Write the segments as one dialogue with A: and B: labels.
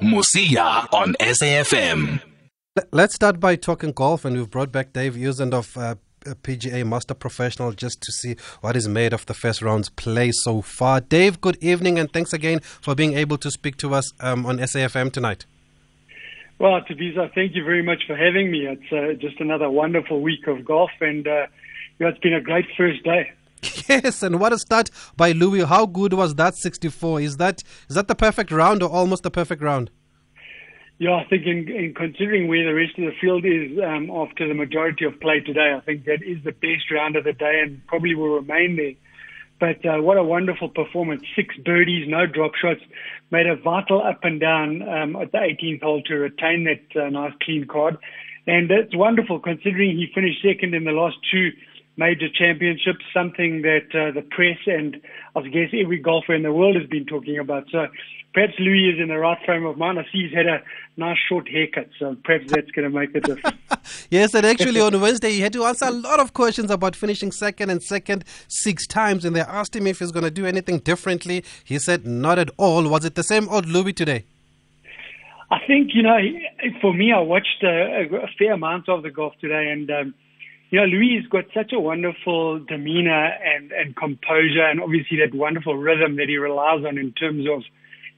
A: Musia on SAFM.
B: Let's start by talking golf, and we've brought back Dave Usendorf uh, PGA Master Professional just to see what is made of the first round's play so far. Dave, good evening, and thanks again for being able to speak to us um, on SAFM tonight.
C: Well, Tabisa, thank you very much for having me. It's uh, just another wonderful week of golf, and uh, you know, it's been a great first day.
B: Yes, and what a start by Louis. How good was that 64? Is that is that the perfect round or almost the perfect round?
C: Yeah, I think in, in considering where the rest of the field is um, after the majority of play today, I think that is the best round of the day and probably will remain there. But uh, what a wonderful performance. Six birdies, no drop shots. Made a vital up and down um, at the 18th hole to retain that uh, nice clean card. And it's wonderful considering he finished second in the last two major championships, something that uh, the press and I guess every golfer in the world has been talking about. So perhaps Louis is in the right frame of mind. I see he's had a nice short haircut, so perhaps that's going to make the difference.
B: yes, and actually on Wednesday he had to answer a lot of questions about finishing second and second six times, and they asked him if he's going to do anything differently. He said not at all. Was it the same old Louis today?
C: I think you know, for me, I watched a, a fair amount of the golf today, and um, you know, Louis has got such a wonderful demeanor and, and composure and obviously that wonderful rhythm that he relies on in terms of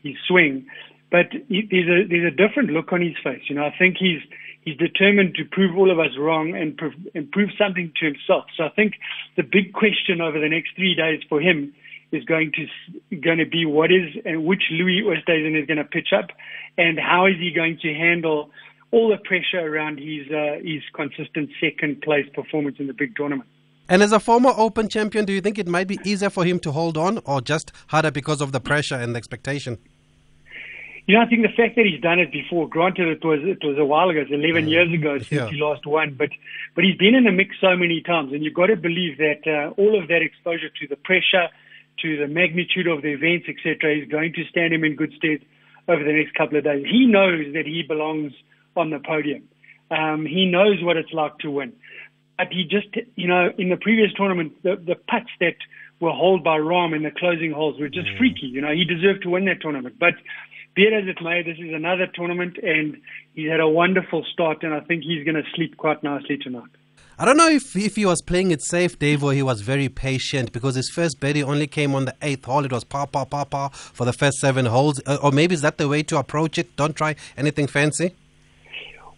C: his swing. But he, there's a, there's a different look on his face. You know, I think he's, he's determined to prove all of us wrong and, prove, and prove something to himself. So I think the big question over the next three days for him is going to going to be what is and which Louis Oosthuizen is going to pitch up, and how is he going to handle all the pressure around his uh, his consistent second place performance in the big tournament.
B: And as a former Open champion, do you think it might be easier for him to hold on, or just harder because of the pressure and the expectation?
C: You know, I think the fact that he's done it before, granted it was it was a while ago, it's 11 mm. years ago since yeah. he last won, but but he's been in the mix so many times, and you've got to believe that uh, all of that exposure to the pressure, to the magnitude of the events, etc., is going to stand him in good stead over the next couple of days. He knows that he belongs on the podium. Um, he knows what it's like to win. But he just, you know, in the previous tournament, the, the putts that were held by Rahm in the closing holes were just freaky. You know, he deserved to win that tournament. But be it as it may, this is another tournament, and he's had a wonderful start, and I think he's going to sleep quite nicely tonight.
B: I don't know if, if he was playing it safe, Dave, or he was very patient because his first birdie only came on the eighth hole. It was pa pa pa pa for the first seven holes. Uh, or maybe is that the way to approach it? Don't try anything fancy.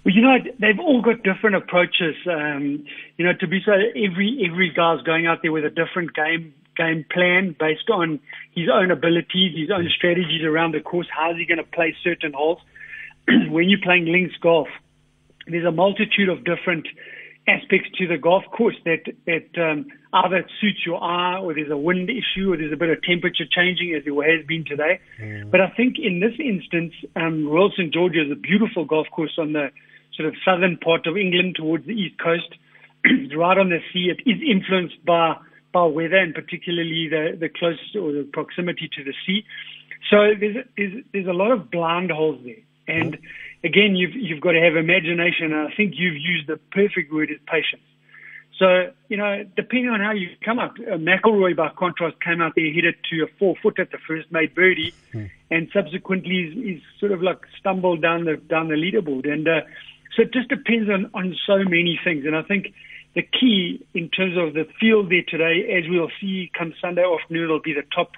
C: Well, you know, they've all got different approaches. Um, you know, to be so every every guy's going out there with a different game game plan based on his own abilities, his own strategies around the course. How is he going to play certain holes? when you're playing links golf, there's a multitude of different aspects to the golf course that that um, either suits your eye, or there's a wind issue, or there's a bit of temperature changing, as there has been today. Mm. But I think in this instance, um, Royal St George is a beautiful golf course on the sort of southern part of England towards the east coast. right on the sea. It is influenced by by weather and particularly the the close or the proximity to the sea. So there's there's, there's a lot of blind holes there, and again you've you've got to have imagination. And I think you've used the perfect word is patience. So, you know, depending on how you come up, uh, McIlroy, by contrast, came out there, hit it to a four foot at the first, made birdie, mm. and subsequently he's, he's, sort of like stumbled down the down the leaderboard. And uh, so it just depends on, on so many things. And I think the key in terms of the field there today, as we'll see come Sunday afternoon, it'll be the top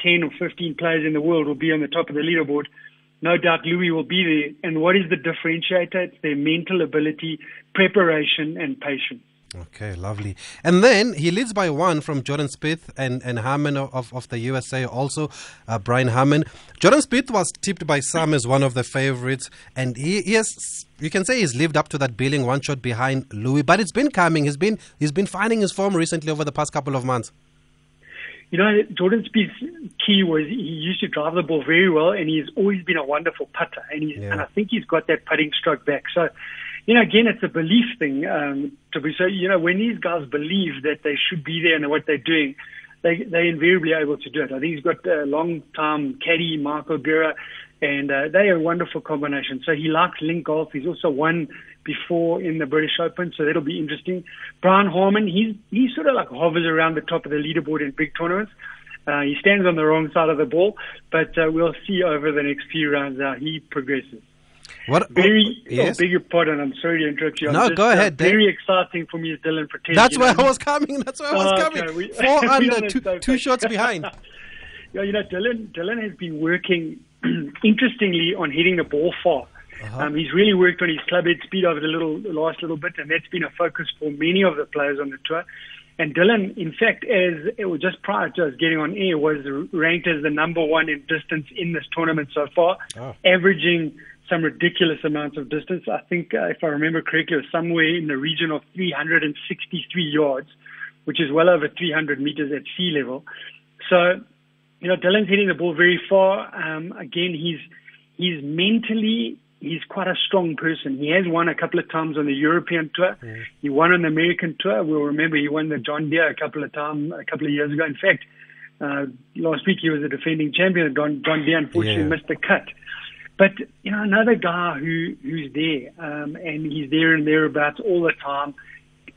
C: 10 or 15 players in the world will be on the top of the leaderboard. No doubt Louis will be there. And what is the differentiator? It's their mental ability, preparation, and patience.
B: Okay, lovely. And then he leads by one from Jordan Spieth and, and Harman of, of the USA, also uh, Brian Harman. Jordan Spieth was tipped by some as one of the favorites, and he, he has, you can say he's lived up to that billing one shot behind Louis, but it's been coming. He's been, he's been finding his form recently over the past couple of months.
C: You know, Jordan Spieth's key was he used to drive the ball very well, and he's always been a wonderful putter, and, he's, yeah. and I think he's got that putting stroke back. So you know, again, it's a belief thing. Um, to be so, you know, when these guys believe that they should be there and what they're doing, they they invariably are able to do it. I think he's got a long time caddy, Michael Greller, and uh, they are a wonderful combination. So he likes link golf. He's also won before in the British Open, so that'll be interesting. Brian Harman, he's he sort of like hovers around the top of the leaderboard in big tournaments. Uh, he stands on the wrong side of the ball, but uh, we'll see over the next few rounds how he progresses.
B: What?
C: Very,
B: yes?
C: oh, beg your pardon, I'm sorry to interrupt you.
B: No,
C: just,
B: go
C: uh,
B: ahead, Dave.
C: very exciting for me is Dylan Frittelli.
B: That's
C: know.
B: I was coming. That's where I was
C: Oh,
B: coming.
C: okay, we-
B: Four under, two, two shots behind.
C: Yeah, you know, Dylan, Dylan has been working interestingly on hitting the ball far.
B: Uh-huh.
C: Um, he's really worked on his club head speed over the little the last little bit, and that's been a focus for many of the players on the tour. And Dylan, in fact, as it was just prior to us getting on air, was ranked as the number one in distance in this tournament so far,
B: Oh.
C: averaging some ridiculous amounts of distance. I think, uh, if I remember correctly, it was somewhere in the region of 363 yards, which is well over 300 meters at sea level. So, you know, Dylan's hitting the ball very far. Um, again, he's he's mentally he's quite a strong person. He has won a couple of times on the European tour. He won on the American tour. We'll remember he won the John Deere a couple of times a couple of years ago. In fact, uh, last week he was the defending champion. of John, John Deere unfortunately
B: Yeah.
C: missed the cut. But you know, another guy who who's there, um, and he's there and thereabouts all the time.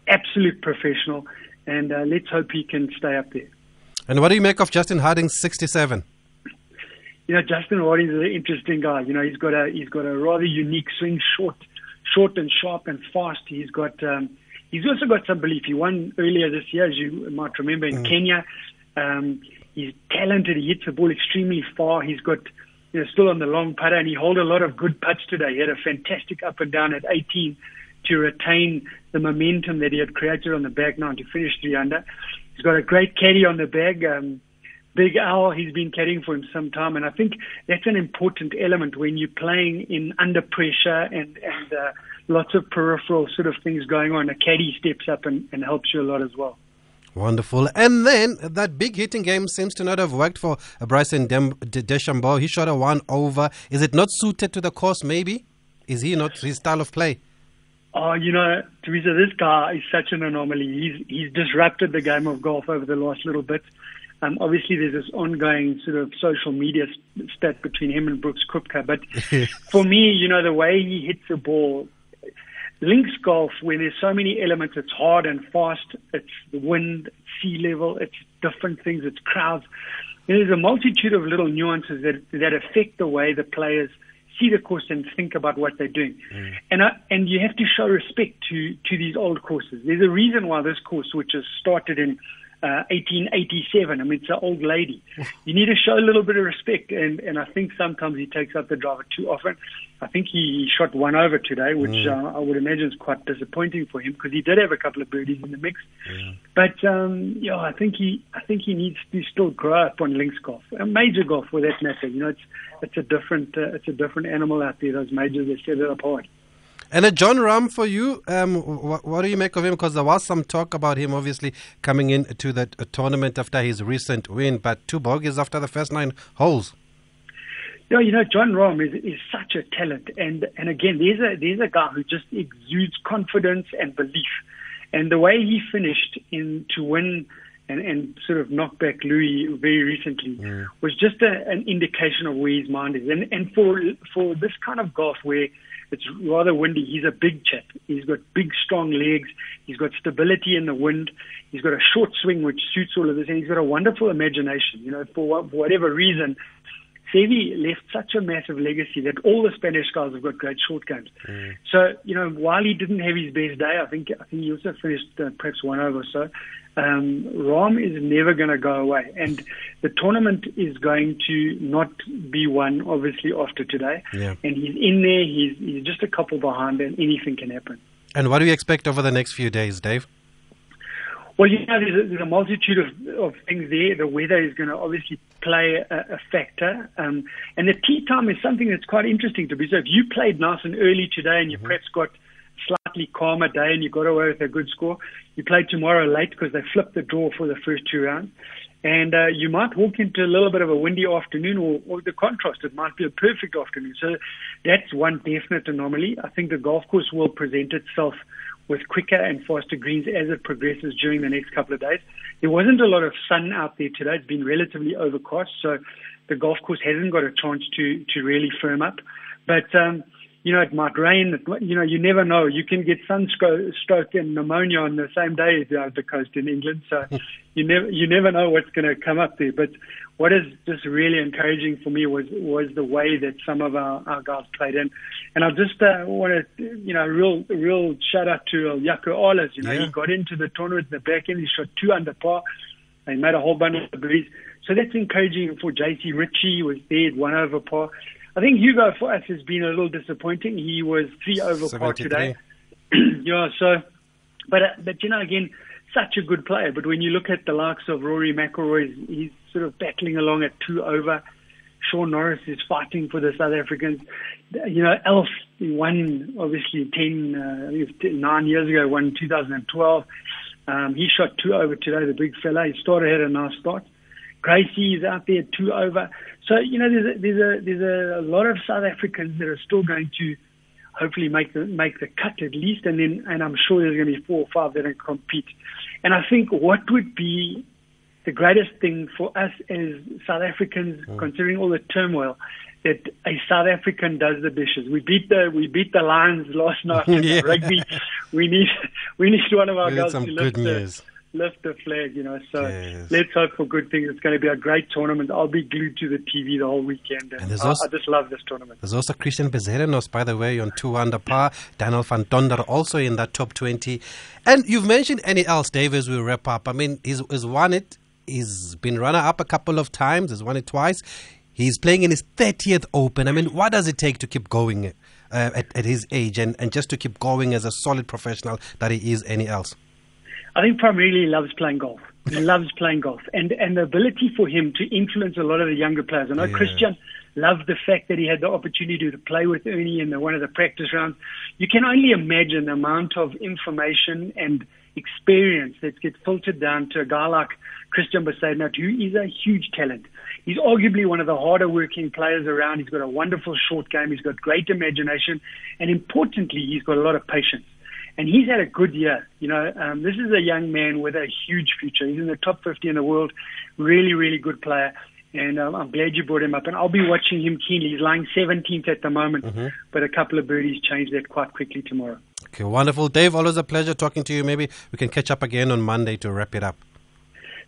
C: Absolute professional, and uh, let's hope he can stay up there.
B: And what do you make of Justin Harding's 67?
C: you know, Justin Harding is an interesting guy. You know, he's got a he's got a rather unique swing, short, short and sharp and fast. He's got um, he's also got some belief. He won earlier this year, as you might remember, in Kenya. Um, he's talented. He hits the ball extremely far. He's got you know still on the long putter, and he hold a lot of good putts today. He had a fantastic up and down at 18 to retain the momentum that he had created on the back nine to finish three under. He's got a great caddy on the bag. Um, Big Al, he's been carrying for him some time, and I think that's an important element when you're playing in under pressure and and uh, lots of peripheral sort of things going on. A caddy steps up and, and helps you a lot as well.
B: Wonderful. And then that big hitting game seems to not have worked for Bryson Dem- De- DeChambeau. He shot a one over. Is it not suited to the course, maybe? Is he not his style of play?
C: Oh, you know, Teresa, this guy is such an anomaly. He's he's disrupted the game of golf over the last little bit. Um, obviously, there's this ongoing sort of social media spat between him and Brooks Koepka. But for me, you know, the way he hits the ball, links golf, where there's so many elements, it's hard and fast, it's the wind, sea level, it's different things, it's crowds. There's a multitude of little nuances that that affect the way the players see the course and think about what they're doing. Mm. And I, and you have to show respect to to these old courses. There's a reason why this course, which was started in uh, 1887, I mean, it's an old lady. You need to show a little bit of respect, and and I think sometimes he takes up the driver too often. I think he shot one over today, which uh, I would imagine is quite disappointing for him because he did have a couple of birdies in the mix. But um, yeah, I think he I think he needs to still grow up on links golf, uh, major golf for that matter. You know, it's it's a different uh, it's a different animal out there. Those majors they set it apart.
B: And a Jon Rahm for you, um, wh- what do you make of him? Because there was some talk about him obviously coming into that uh, tournament after his recent win, but two bogeys after the first nine holes.
C: Yeah, you know, Jon Rahm is is such a talent, and and again, there's a there's a guy who just exudes confidence and belief, and the way he finished in to win and and sort of knock back Louis very recently mm. was just a, an indication of where his mind is, and and for for this kind of golf where it's rather windy. He's a big chap. He's got big, strong legs. He's got stability in the wind. He's got a short swing, which suits all of this, and he's got a wonderful imagination. You know, for, for whatever reason, Seve left such a massive legacy that all the Spanish guys have got great short games. So, you know, while he didn't have his best day, I think I think he also finished uh, perhaps one over. So, um, Rahm is never going to go away, and the tournament is going to not be won obviously after today.
B: Yeah.
C: And he's in there. He's he's just a couple behind, and anything can happen.
B: And what do you expect over the next few days, Dave?
C: Well, you know, there's a, there's a multitude of, of things there. The weather is going to obviously play a, a factor. Um, and the tee time is something that's quite interesting to be. So if you played nice and early today and you perhaps got slightly calmer day and you got away with a good score, you play tomorrow late because they flipped the draw for the first two rounds. And uh, you might walk into a little bit of a windy afternoon or, or the contrast. It might be a perfect afternoon. So that's one definite anomaly. I think the golf course will present itself with quicker and faster greens as it progresses during the next couple of days. There wasn't a lot of sun out there today. It's been relatively overcast, so the golf course hasn't got a chance to, to really firm up. But, um, you know, it might rain. It, you know, you never know. You can get sunstroke and pneumonia on the same day at the coast in England. So you never you never know what's going to come up there. But what is just really encouraging for me was was the way that some of our, our guys played in. And I just uh, want to, you know, real real shout out to uh, Jaco Ahlers. You know,
B: Yeah.
C: he got into the tournament in the back end. He shot two under par. He made a whole bunch of birdies. So that's encouraging for JC Ritchie was there at one over par. I think Higgo for us has been a little disappointing. He was three over par today. yeah, so, but uh, but you know again, such a good player. But when you look at the likes of Rory McIlroy, he's sort of battling along at two over. Shaun Norris is fighting for the South Africans. You know, Els won obviously ten, uh, nine years ago, won 2012. Um, he shot two over today, the big fella. He started had a nice start. Gracie is out there two over. So you know, there's a, there's a there's a lot of South Africans that are still going to hopefully make the make the cut at least, and then and I'm sure there's going to be four or five that can compete. And I think what would be the greatest thing for us as South Africans, mm. considering all the turmoil, that a South African does the dishes. We beat the we beat the Lions last night in
B: Yeah.
C: rugby. We need we need one of our
B: We some
C: to lift the, lift the flag. You know, so
B: Yes.
C: let's hope for good things. It's going to be a great tournament. I'll be glued to the TV the whole weekend, and,
B: And
C: I,
B: also-
C: I just love this tournament.
B: There's also Christiaan Bezuidenhout, by the way, on two under par. Daniel van Tonder also in that top 20. And you've mentioned Ernie Els, Dave, as we wrap up. I mean, he's, he's won it. He's been runner up a couple of times. He's won it twice. He's playing in his 30th Open. I mean, what does it take to keep going uh, at, at his age and, and just to keep going as a solid professional that he is Ernie Els?
C: I think primarily he loves playing golf. He loves playing golf, and and the ability for him to influence a lot of the younger players. I know
B: Yeah.
C: Christian loved the fact that he had the opportunity to play with Ernie in the, one of the practice rounds. You can only imagine the amount of information and experience that gets filtered down to a guy like Christiaan Bezuidenhout, who is a huge talent. He's arguably one of the harder working players around. He's got a wonderful short game. He's got great imagination, and importantly, he's got a lot of patience and he's had a good year. You know, um, this is a young man with a huge future. He's in the top 50 in the world, really, really good player. And um, I'm glad you brought him up. And I'll be watching him keenly. He's lying 17th at the moment, but a couple of birdies change that quite quickly tomorrow.
B: Okay, wonderful. Dave, always a pleasure talking to you. Maybe we can catch up again on Monday to wrap it up.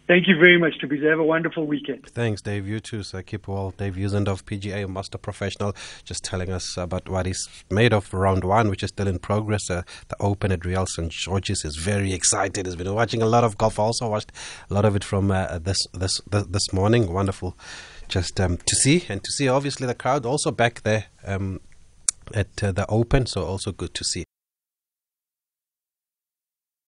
C: Thank you very much, Tabiza. Have a wonderful weekend.
B: Thanks, Dave. You too. So keep well. Dave Usendorf, PGA Master Professional, just telling us about what he's made of round one, which is still in progress. Uh, the Open at Royal St. George's is very excited. He's been watching a lot of golf. Also watched a lot of it from uh, this, this this this morning. Wonderful, just um, to see and to see. Obviously, the crowd also back there um, at uh, the Open. So also good to see.